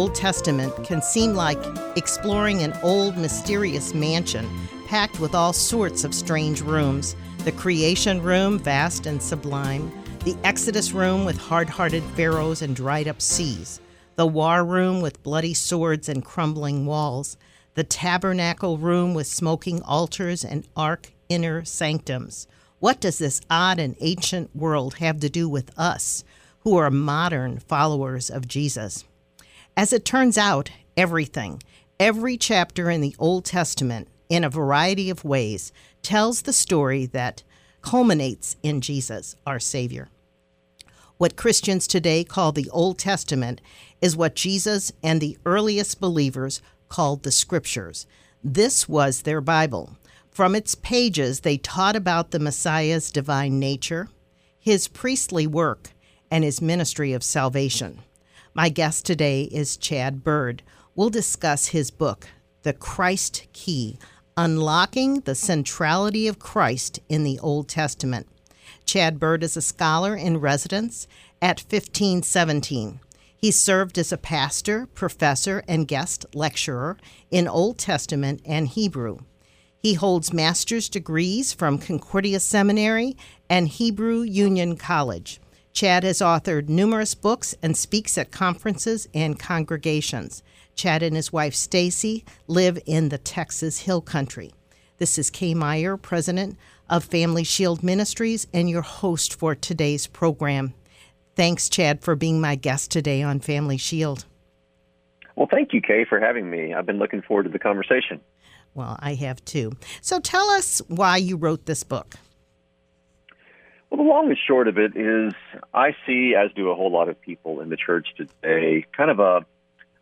Old Testament can seem like exploring an old, mysterious mansion packed with all sorts of strange rooms. The creation room, vast and sublime. The Exodus room with hard hearted pharaohs and dried up seas. The war room with bloody swords and crumbling walls. The tabernacle room with smoking altars and ark inner sanctums. What does this odd and ancient world have to do with us, who are modern followers of Jesus? As it turns out, everything, every chapter in the Old Testament, in a variety of ways, tells the story that culminates in Jesus, our Savior. What Christians today call the Old Testament is what Jesus and the earliest believers called the Scriptures. This was their Bible. From its pages, they taught about the Messiah's divine nature, his priestly work, and his ministry of salvation. My guest today is Chad Bird. We'll discuss his book, The Christ Key Unlocking the Centrality of Christ in the Old Testament. Chad Bird is a scholar in residence at 1517. He served as a pastor, professor, and guest lecturer in Old Testament and Hebrew. He holds master's degrees from Concordia Seminary and Hebrew Union College. Chad has authored numerous books and speaks at conferences and congregations. Chad and his wife Stacy live in the Texas Hill Country. This is Kay Meyer, president of Family Shield Ministries, and your host for today's program. Thanks, Chad, for being my guest today on Family Shield. Well, thank you, Kay, for having me. I've been looking forward to the conversation. Well, I have too. So tell us why you wrote this book. Well, the long and short of it is I see, as do a whole lot of people in the church today, kind of a,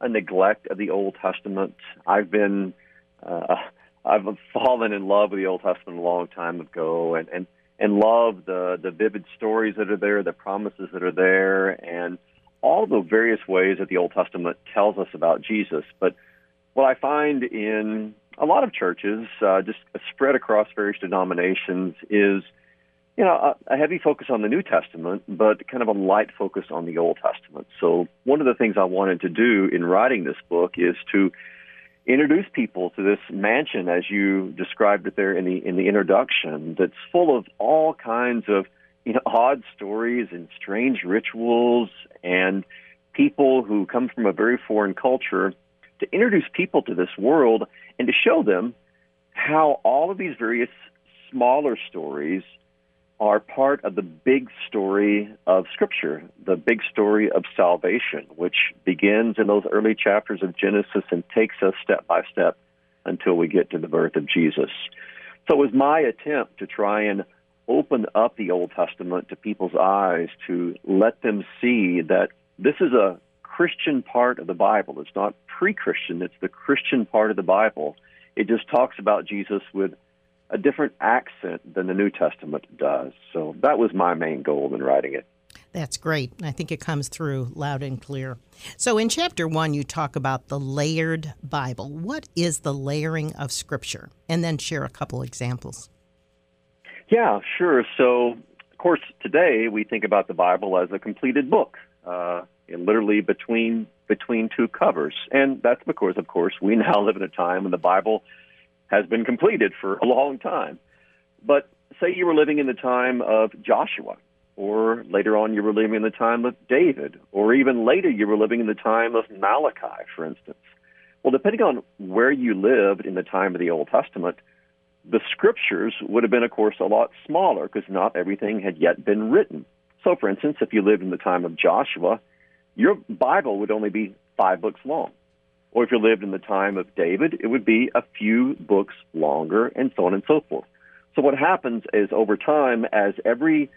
a neglect of the Old Testament. I've been, uh, I've fallen in love with the Old Testament a long time ago and, and, and love the, the vivid stories that are there, the promises that are there, and all the various ways that the Old Testament tells us about Jesus. But what I find in a lot of churches, uh, just spread across various denominations, is you know a, heavy focus on the New Testament, but kind of a light focus on the Old Testament. So one of the things I wanted to do in writing this book is to introduce people to this mansion, as you described it there in the in the introduction, that's full of all kinds of you know odd stories and strange rituals and people who come from a very foreign culture to introduce people to this world and to show them how all of these various smaller stories are part of the big story of Scripture, the big story of salvation, which begins in those early chapters of Genesis and takes us step by step until we get to the birth of Jesus. So it was my attempt to try and open up the Old Testament to people's eyes to let them see that this is a Christian part of the Bible. It's not pre Christian, it's the Christian part of the Bible. It just talks about Jesus with a different accent than the New Testament does. So that was my main goal in writing it. That's great. I think it comes through loud and clear. So, in chapter one, you talk about the layered Bible. What is the layering of Scripture? And then share a couple examples. Yeah, sure. So, of course, today we think about the Bible as a completed book. Uh, literally between between two covers. And that's because, of course, we now live in a time when the Bible has been completed for a long time. But say you were living in the time of Joshua, or later on you were living in the time of David, or even later you were living in the time of Malachi, for instance. Well, depending on where you lived in the time of the Old Testament, the scriptures would have been, of course, a lot smaller because not everything had yet been written. So, for instance, if you lived in the time of Joshua, your Bible would only be five books long. Or if you lived in the time of David, it would be a few books longer, and so on and so forth. So what happens is over time, as every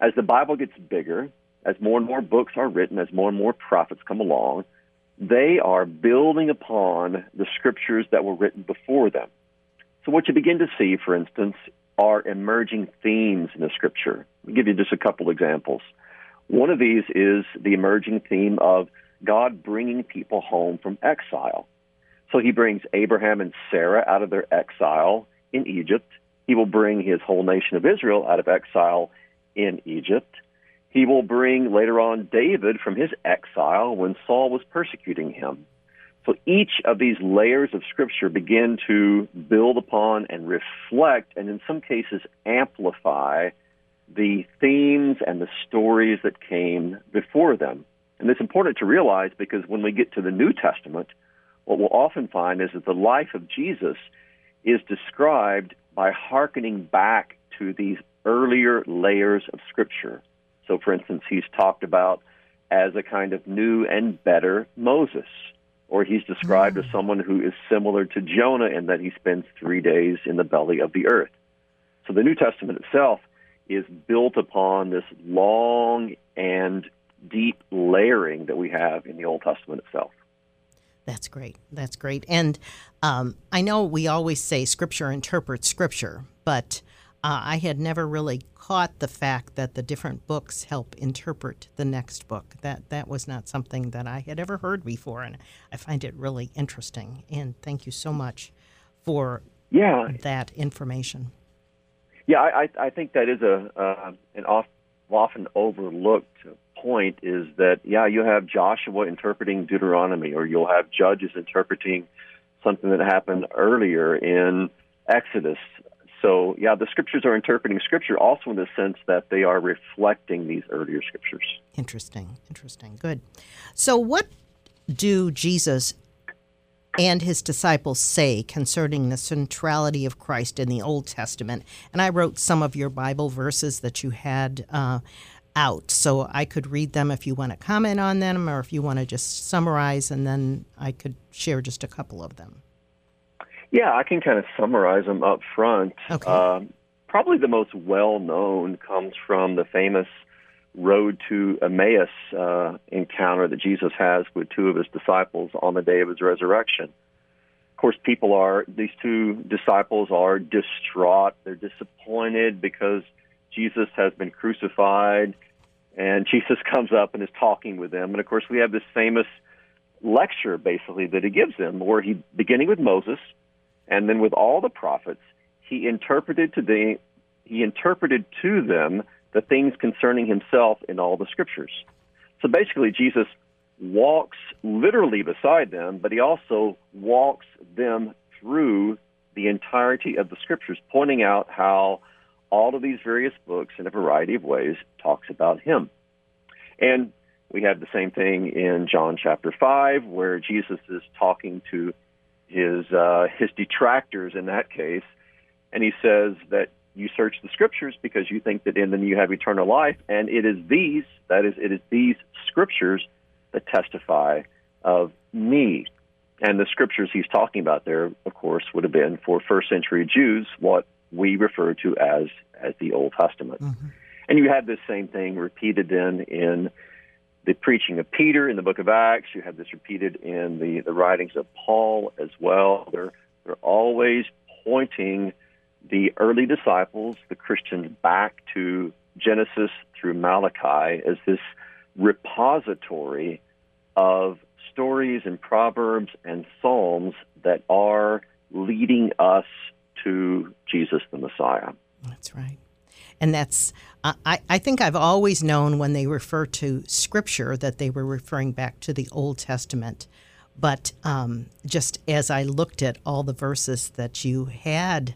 as the Bible gets bigger, as more and more books are written, as more and more prophets come along, they are building upon the scriptures that were written before them. So what you begin to see, for instance, are emerging themes in the scripture. I'll give you just a couple examples. One of these is the emerging theme of God bringing people home from exile. So he brings Abraham and Sarah out of their exile in Egypt. He will bring his whole nation of Israel out of exile in Egypt. He will bring later on David from his exile when Saul was persecuting him. So each of these layers of Scripture begin to build upon and reflect, and in some cases amplify, the themes and the stories that came before them. And it's important to realize because when we get to the New Testament, what we'll often find is that the life of Jesus is described by hearkening back to these earlier layers of Scripture. So, for instance, he's talked about as a kind of new and better Moses, or he's described mm-hmm. as someone who is similar to Jonah in that he spends three days in the belly of the earth. So, the New Testament itself is built upon this long and deep layering that we have in the Old Testament itself. That's great. That's great. And um, I know we always say Scripture interprets Scripture, but uh, I had never really caught the fact that the different books help interpret the next book. That that was not something that I had ever heard before, and I find it really interesting. And thank you so much for yeah that information. Yeah, I, I think that is a uh, an off, often overlooked point is that yeah, you have Joshua interpreting Deuteronomy, or you'll have judges interpreting something that happened earlier in Exodus. So yeah, the scriptures are interpreting scripture also in the sense that they are reflecting these earlier scriptures. Interesting, interesting, good. So what do Jesus and his disciples say concerning the centrality of Christ in the Old Testament. And I wrote some of your Bible verses that you had uh, out, so I could read them if you want to comment on them or if you want to just summarize, and then I could share just a couple of them. Yeah, I can kind of summarize them up front. Okay. Um, probably the most well known comes from the famous road to Emmaus uh, encounter that Jesus has with two of his disciples on the day of his resurrection. Of course, people are, these two disciples are distraught. They're disappointed because Jesus has been crucified, and Jesus comes up and is talking with them. And of course, we have this famous lecture basically that he gives them, where he, beginning with Moses and then with all the prophets, he interpreted to the, he interpreted to them the things concerning himself in all the scriptures. So basically, Jesus walks literally beside them, but he also walks them through the entirety of the scriptures, pointing out how all of these various books, in a variety of ways, talks about him. And we have the same thing in John chapter 5, where Jesus is talking to his, uh, his detractors in that case, and he says that you search the scriptures because you think that in them you have eternal life, and it is these, that is, it is these scriptures that testify of me. And the scriptures he's talking about there, of course, would have been for first century Jews what we refer to as as the Old Testament. Mm-hmm. And you have this same thing repeated then in the preaching of Peter in the book of Acts. You have this repeated in the, the writings of Paul as well. They're they're always pointing the early disciples, the Christians, back to Genesis through Malachi as this repository of stories and proverbs and psalms that are leading us to Jesus the Messiah. That's right. And that's, I, I think I've always known when they refer to Scripture that they were referring back to the Old Testament. But um, just as I looked at all the verses that you had,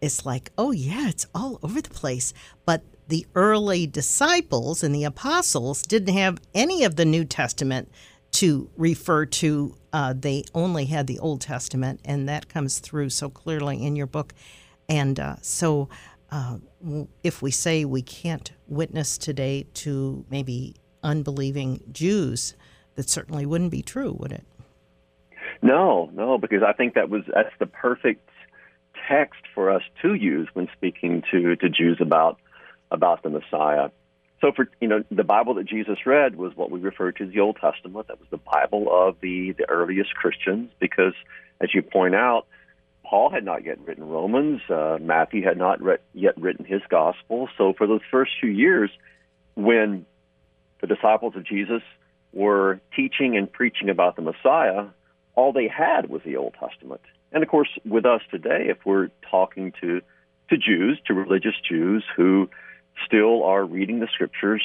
it's like, oh, yeah, it's all over the place. But the early disciples and the apostles didn't have any of the New Testament to refer to. Uh, they only had the Old Testament, and that comes through so clearly in your book. And uh, so, uh, if we say we can't witness today to maybe unbelieving Jews, that certainly wouldn't be true, would it? No, no, because I think that was that's the perfect text for us to use when speaking to, to Jews about about the Messiah. So for you know the Bible that Jesus read was what we refer to as the Old Testament. That was the Bible of the the earliest Christians because as you point out, Paul had not yet written Romans. Uh, Matthew had not re- yet written his gospel. So for those first few years, when the disciples of Jesus were teaching and preaching about the Messiah, all they had was the Old Testament. And of course, with us today, if we're talking to, to Jews, to religious Jews who still are reading the scriptures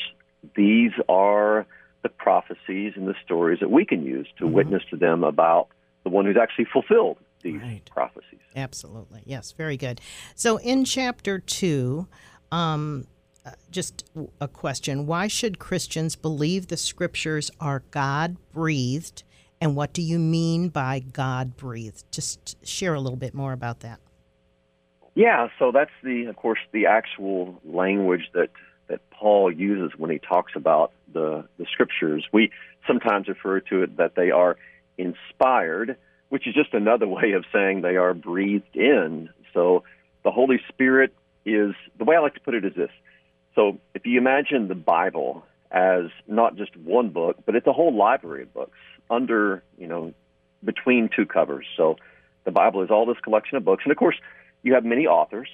these are the prophecies and the stories that we can use to mm-hmm. witness to them about the one who's actually fulfilled these right. prophecies. Absolutely. Yes, very good. So in chapter 2, um, uh, just a question why should Christians believe the scriptures are God breathed? And what do you mean by God breathed? Just share a little bit more about that. Yeah, so that's the, of course, the actual language that that Paul uses when he talks about the the scriptures. We sometimes refer to it that they are inspired, which is just another way of saying they are breathed in. So the Holy Spirit is the way I like to put it is this so if you imagine the Bible as not just one book, but it's a whole library of books under, you know, between two covers. So the Bible is all this collection of books. And of course, you have many authors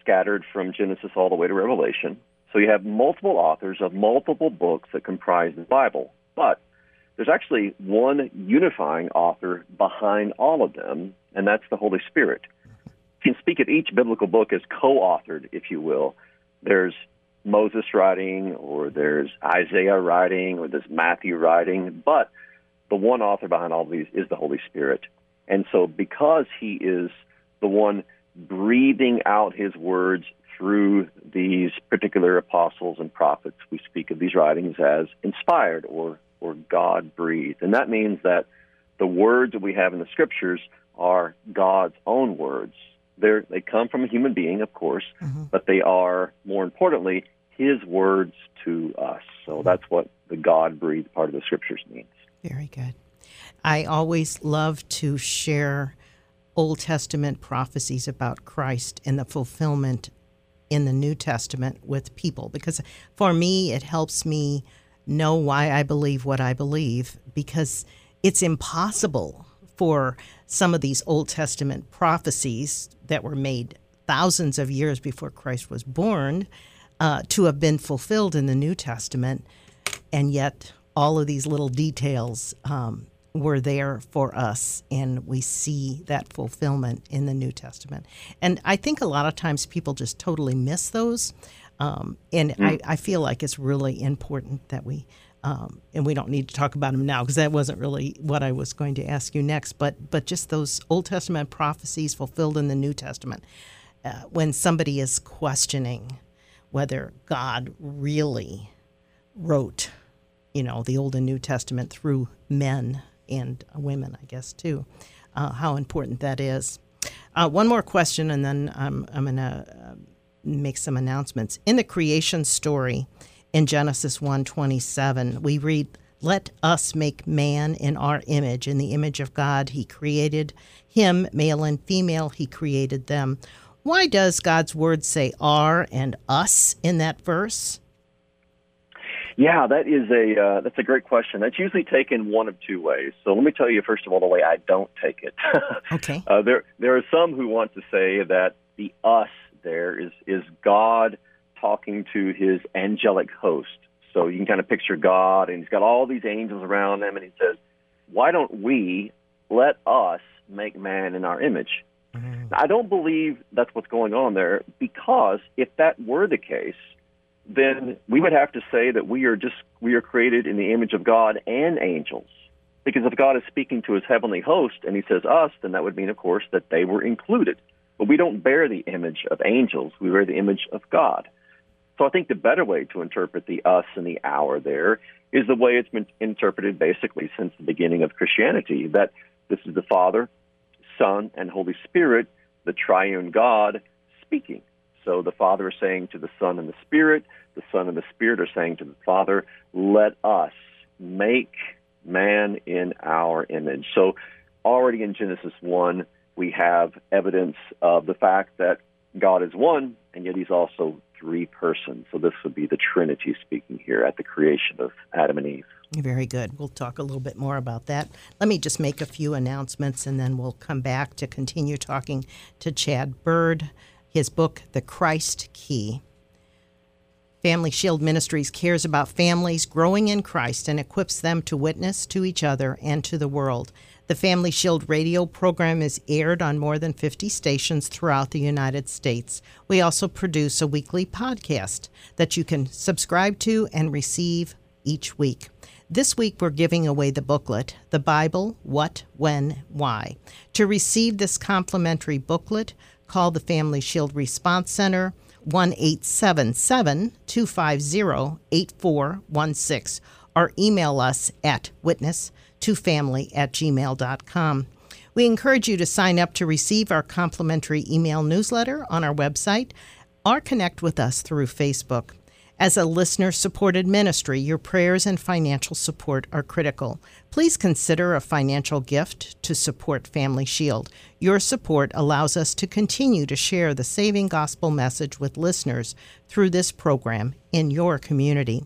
scattered from Genesis all the way to Revelation. So you have multiple authors of multiple books that comprise the Bible. But there's actually one unifying author behind all of them, and that's the Holy Spirit. You can speak of each biblical book as co authored, if you will there's Moses writing, or there's Isaiah writing, or there's Matthew writing, but the one author behind all of these is the Holy Spirit. And so, because He is the one breathing out His words through these particular apostles and prophets, we speak of these writings as inspired or, or God breathed. And that means that the words that we have in the scriptures are God's own words. They're, they come from a human being, of course, mm-hmm. but they are, more importantly, his words to us. So that's what the God breathed part of the scriptures means. Very good. I always love to share Old Testament prophecies about Christ and the fulfillment in the New Testament with people. Because for me, it helps me know why I believe what I believe because it's impossible for some of these Old Testament prophecies that were made thousands of years before Christ was born uh, to have been fulfilled in the New Testament, and yet all of these little details um, were there for us, and we see that fulfillment in the New Testament. And I think a lot of times people just totally miss those, um, and mm. I, I feel like it's really important that we um, and we don't need to talk about them now because that wasn't really what I was going to ask you next. But but just those Old Testament prophecies fulfilled in the New Testament, uh, when somebody is questioning whether God really wrote, you know, the Old and New Testament through men and women, I guess too, uh, how important that is. Uh, one more question, and then I'm I'm gonna uh, make some announcements in the creation story in Genesis 1:27, we read, "Let us make man in our image, in the image of God he created him, male and female he created them." Why does God's word say "our" and "us" in that verse? Yeah, that is a uh, that's a great question. That's usually taken one of two ways. So let me tell you first of all the way I don't take it. okay. Uh, there there are some who want to say that the us there is is God talking to his angelic host. So you can kind of picture God, and he's got all these angels around him, and he says, Why don't we let us make man in our image? Mm-hmm. I don't believe that's what's going on there because if that were the case, then we would have to say that we are just we are created in the image of God and angels. Because if God is speaking to his heavenly host and he says us, then that would mean, of course, that they were included. But we don't bear the image of angels; we bear the image of God. So I think the better way to interpret the us and the our there is the way it's been interpreted basically since the beginning of Christianity that this is the Father, Son, and Holy Spirit, the triune God, speaking. So the Father is saying to the Son and the Spirit, the Son and the Spirit are saying to the Father, let us make man in our image. So already in Genesis 1, we have evidence of the fact that God is one, and yet he's also three persons. So this would be the Trinity speaking here at the creation of Adam and Eve. Very good. We'll talk a little bit more about that. Let me just make a few announcements and then we'll come back to continue talking to Chad Bird. His book, The Christ Key. Family Shield Ministries cares about families growing in Christ and equips them to witness to each other and to the world. The Family Shield radio program is aired on more than 50 stations throughout the United States. We also produce a weekly podcast that you can subscribe to and receive each week. This week, we're giving away the booklet, The Bible What, When, Why. To receive this complimentary booklet, call the Family Shield Response Center 1 877 250 8416 or email us at witness2family at gmail.com. We encourage you to sign up to receive our complimentary email newsletter on our website or connect with us through Facebook. As a listener supported ministry, your prayers and financial support are critical. Please consider a financial gift to support Family Shield. Your support allows us to continue to share the saving gospel message with listeners through this program in your community.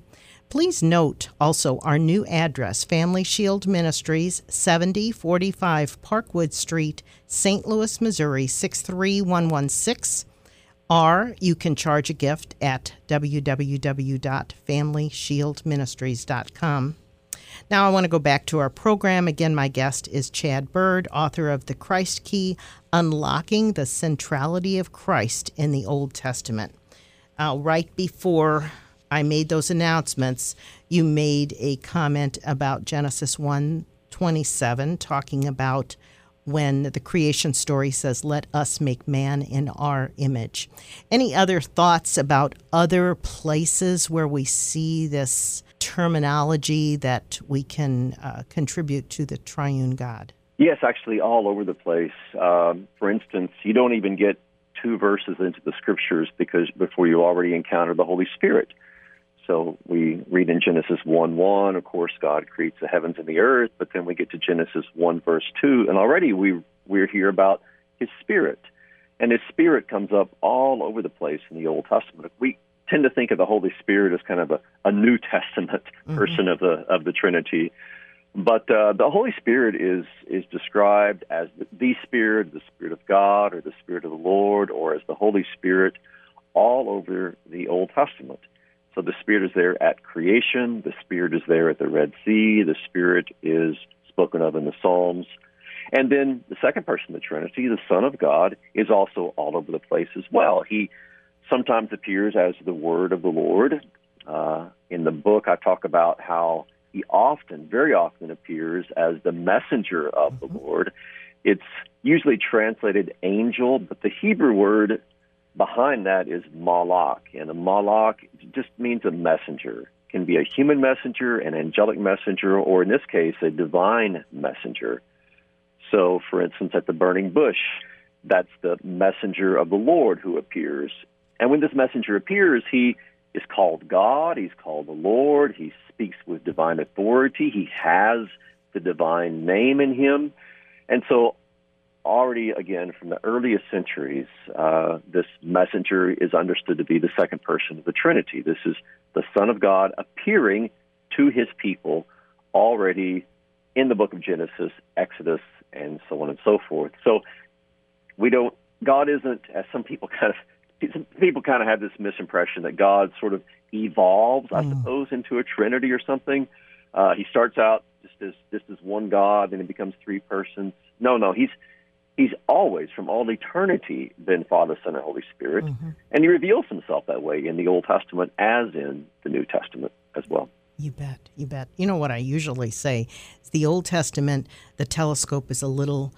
Please note also our new address Family Shield Ministries, 7045 Parkwood Street, St. Louis, Missouri 63116 or you can charge a gift at www.familyshieldministries.com. Now, I want to go back to our program. Again, my guest is Chad Bird, author of The Christ Key Unlocking the Centrality of Christ in the Old Testament. Uh, right before I made those announcements, you made a comment about Genesis 1 27, talking about when the creation story says, Let us make man in our image. Any other thoughts about other places where we see this terminology that we can uh, contribute to the triune God? Yes, actually, all over the place. Um, for instance, you don't even get two verses into the scriptures because before you already encounter the Holy Spirit. So we read in Genesis 1 1, of course, God creates the heavens and the earth, but then we get to Genesis 1, verse 2, and already we, we're here about His Spirit. And His Spirit comes up all over the place in the Old Testament. We tend to think of the Holy Spirit as kind of a, a New Testament mm-hmm. person of the, of the Trinity. But uh, the Holy Spirit is, is described as the, the Spirit, the Spirit of God, or the Spirit of the Lord, or as the Holy Spirit all over the Old Testament. So the Spirit is there at creation, the Spirit is there at the Red Sea, the Spirit is spoken of in the Psalms. And then the second person of the Trinity, the Son of God, is also all over the place as well. He sometimes appears as the Word of the Lord. Uh, in the book, I talk about how he often, very often, appears as the messenger of the mm-hmm. Lord. It's usually translated angel, but the Hebrew word behind that is malak, and a malak just means a messenger. It can be a human messenger, an angelic messenger, or in this case, a divine messenger. So, for instance, at the burning bush, that's the messenger of the Lord who appears. And when this messenger appears, he is called God, he's called the Lord, he speaks with divine authority, he has the divine name in him. And so already, again, from the earliest centuries, uh, this messenger is understood to be the second person of the Trinity. This is the Son of God appearing to his people already in the book of Genesis, Exodus, and so on and so forth. So we don't, God isn't, as some people kind of, some people kind of have this misimpression that God sort of evolves, I mm. suppose, into a Trinity or something. Uh, he starts out just as just as one God, and he becomes three persons. No, no, he's He's always, from all eternity, been Father, Son, and Holy Spirit. Mm-hmm. And he reveals himself that way in the Old Testament as in the New Testament as well. You bet. You bet. You know what I usually say? It's The Old Testament, the telescope is a little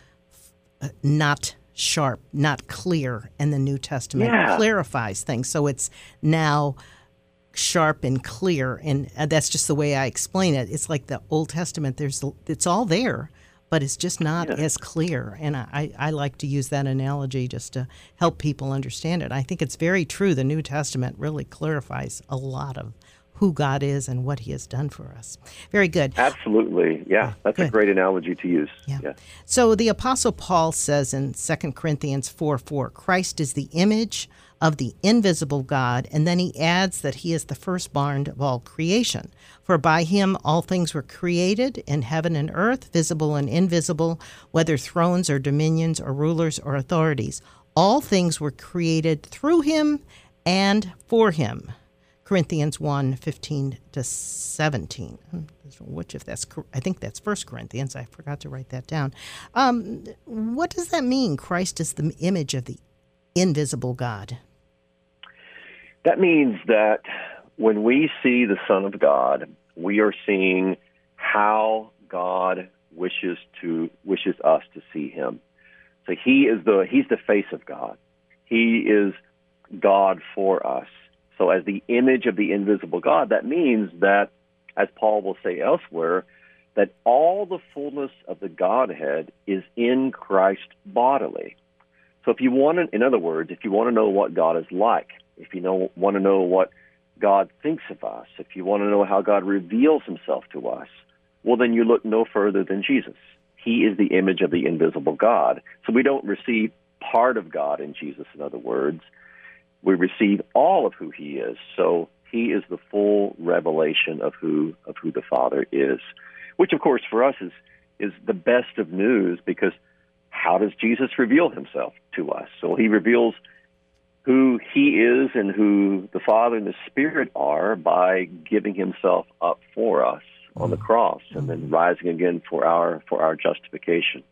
uh, not sharp, not clear, and the New Testament yeah. clarifies things. So it's now sharp and clear and uh, that's just the way I explain it. It's like the Old Testament there's it's all there but it's just not yeah. as clear. And I, I like to use that analogy just to help people understand it. I think it's very true. The New Testament really clarifies a lot of who God is and what He has done for us. Very good. Absolutely. Yeah, that's good. a great analogy to use. Yeah. yeah. So the Apostle Paul says in 2 Corinthians 4 4, Christ is the image of the invisible God, and then he adds that he is the firstborn of all creation. For by him all things were created in heaven and earth, visible and invisible, whether thrones or dominions or rulers or authorities. All things were created through him and for him Corinthians 1 15 to 17. Which, if that's, I think that's First Corinthians. I forgot to write that down. Um, what does that mean? Christ is the image of the invisible God. That means that when we see the Son of God, we are seeing how God wishes to wishes us to see Him. So He is the He's the face of God. He is God for us. So as the image of the invisible God, that means that, as Paul will say elsewhere, that all the fullness of the Godhead is in Christ bodily. So if you want to, in other words, if you want to know what God is like, if you know, want to know what God thinks of us, if you want to know how God reveals himself to us, well, then you look no further than Jesus. He is the image of the invisible God. So we don't receive part of God in Jesus, in other words. We receive all of who he is. So he is the full revelation of who of who the Father is. Which of course for us is is the best of news because how does Jesus reveal himself to us? So he reveals who he is and who the Father and the Spirit are by giving himself up for us on the cross and then rising again for our for our justification.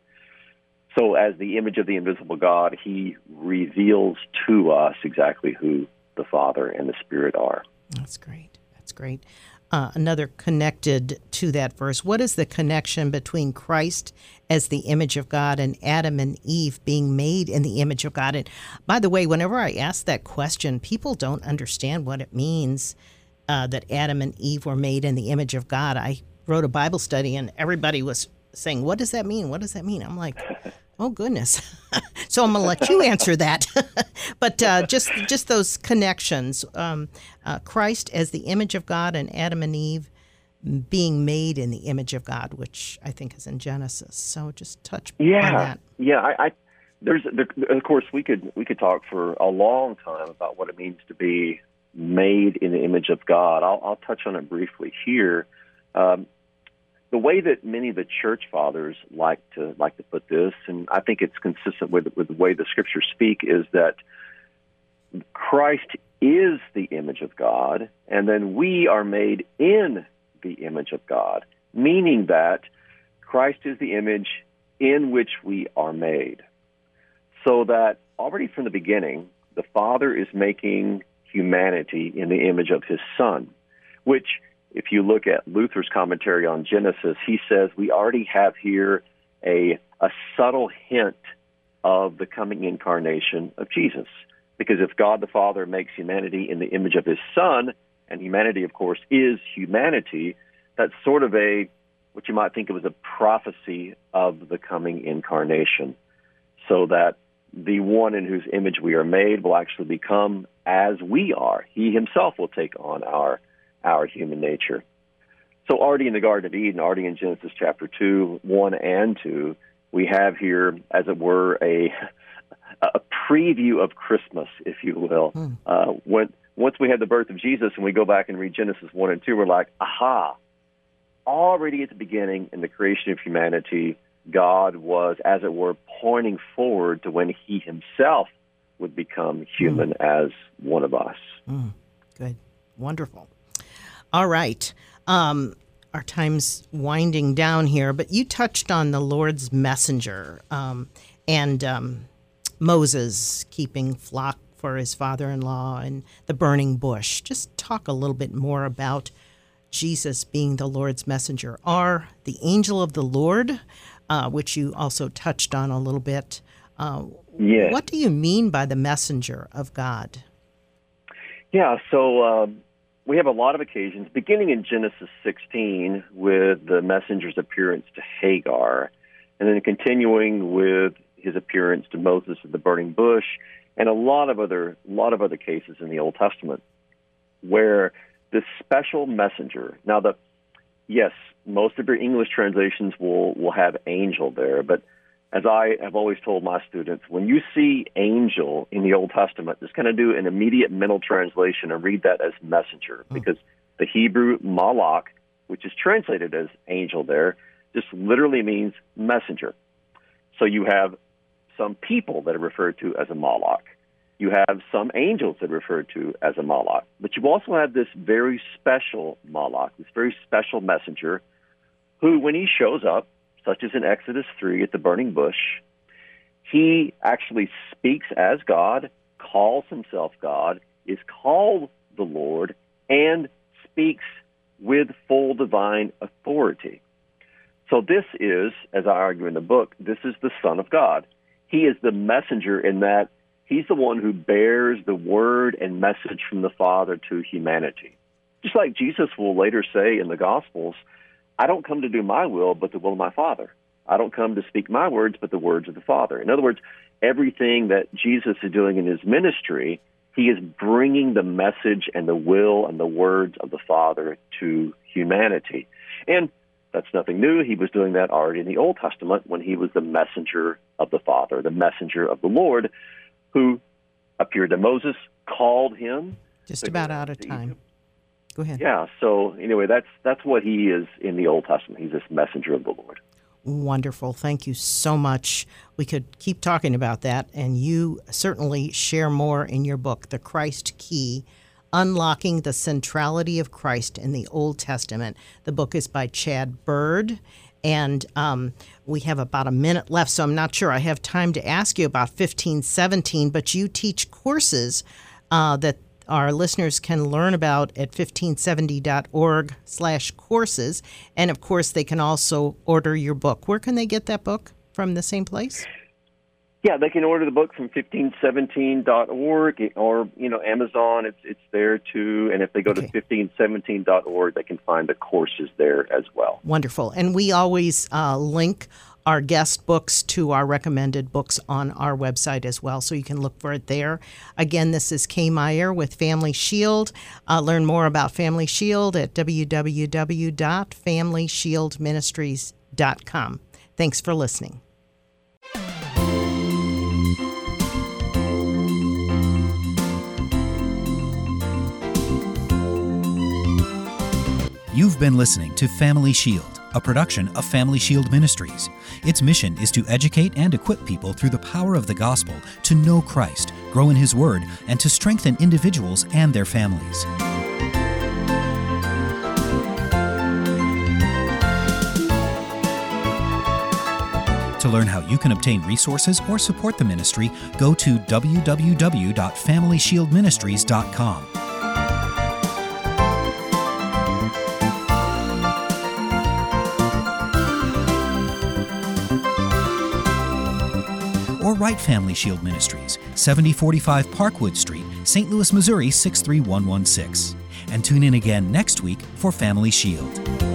So as the image of the invisible God, he reveals to us exactly who the Father and the Spirit are. That's great. That's great uh, another connected to that verse. What is the connection between Christ as the image of God and Adam and Eve being made in the image of God? And by the way, whenever I ask that question, people don't understand what it means uh, that Adam and Eve were made in the image of God. I wrote a Bible study and everybody was saying, What does that mean? What does that mean? I'm like, Oh goodness! so I'm going to let you answer that. but uh, just just those connections, um, uh, Christ as the image of God and Adam and Eve being made in the image of God, which I think is in Genesis. So just touch yeah, on that. Yeah, I, I there's there, of course we could we could talk for a long time about what it means to be made in the image of God. I'll, I'll touch on it briefly here. Um, the way that many of the church fathers like to like to put this, and I think it's consistent with with the way the scriptures speak, is that Christ is the image of God, and then we are made in the image of God, meaning that Christ is the image in which we are made. So that already from the beginning, the Father is making humanity in the image of his Son, which if you look at Luther's commentary on Genesis, he says we already have here a, a subtle hint of the coming incarnation of Jesus. Because if God the Father makes humanity in the image of his Son, and humanity, of course, is humanity, that's sort of a what you might think of as a prophecy of the coming incarnation. So that the one in whose image we are made will actually become as we are. He himself will take on our our human nature. So, already in the Garden of Eden, already in Genesis chapter 2, 1 and 2, we have here, as it were, a, a preview of Christmas, if you will. Mm. Uh, when, once we have the birth of Jesus and we go back and read Genesis 1 and 2, we're like, aha, already at the beginning in the creation of humanity, God was, as it were, pointing forward to when He Himself would become human mm. as one of us. Mm. Good. Wonderful. All right. Um, our time's winding down here, but you touched on the Lord's messenger um, and um, Moses keeping flock for his father in law and the burning bush. Just talk a little bit more about Jesus being the Lord's messenger. Are the angel of the Lord, uh, which you also touched on a little bit. Uh, yes. What do you mean by the messenger of God? Yeah, so. Um we have a lot of occasions, beginning in Genesis 16 with the messenger's appearance to Hagar, and then continuing with his appearance to Moses at the burning bush, and a lot of other lot of other cases in the Old Testament where this special messenger. Now, the yes, most of your English translations will will have angel there, but as I have always told my students, when you see angel in the Old Testament, just kind of do an immediate mental translation and read that as messenger, hmm. because the Hebrew malach, which is translated as angel there, just literally means messenger. So you have some people that are referred to as a malach. You have some angels that are referred to as a Malach, but you also have this very special Malach, this very special messenger, who, when he shows up, such as in Exodus 3 at the burning bush, he actually speaks as God, calls himself God, is called the Lord, and speaks with full divine authority. So, this is, as I argue in the book, this is the Son of God. He is the messenger in that he's the one who bears the word and message from the Father to humanity. Just like Jesus will later say in the Gospels, I don't come to do my will, but the will of my Father. I don't come to speak my words, but the words of the Father. In other words, everything that Jesus is doing in his ministry, he is bringing the message and the will and the words of the Father to humanity. And that's nothing new. He was doing that already in the Old Testament when he was the messenger of the Father, the messenger of the Lord, who appeared to Moses, called him. Just about out of time. Go ahead. Yeah. So anyway, that's that's what he is in the Old Testament. He's this messenger of the Lord. Wonderful. Thank you so much. We could keep talking about that, and you certainly share more in your book, The Christ Key Unlocking the Centrality of Christ in the Old Testament. The book is by Chad Bird, and um, we have about a minute left, so I'm not sure I have time to ask you about 1517, but you teach courses uh, that our listeners can learn about at 1517.org slash courses. And of course, they can also order your book. Where can they get that book? From the same place? Yeah, they can order the book from 1517.org or, you know, Amazon. It's it's there too. And if they go okay. to 1517.org, they can find the courses there as well. Wonderful. And we always uh, link our guest books to our recommended books on our website as well, so you can look for it there. Again, this is Kay Meyer with Family Shield. Uh, learn more about Family Shield at www.familyshieldministries.com. Thanks for listening. You've been listening to Family Shield a production of Family Shield Ministries. Its mission is to educate and equip people through the power of the gospel to know Christ, grow in His Word, and to strengthen individuals and their families. To learn how you can obtain resources or support the ministry, go to www.familyshieldministries.com. write Family Shield Ministries, 7045 Parkwood Street, St. Louis, Missouri 63116. And tune in again next week for Family Shield.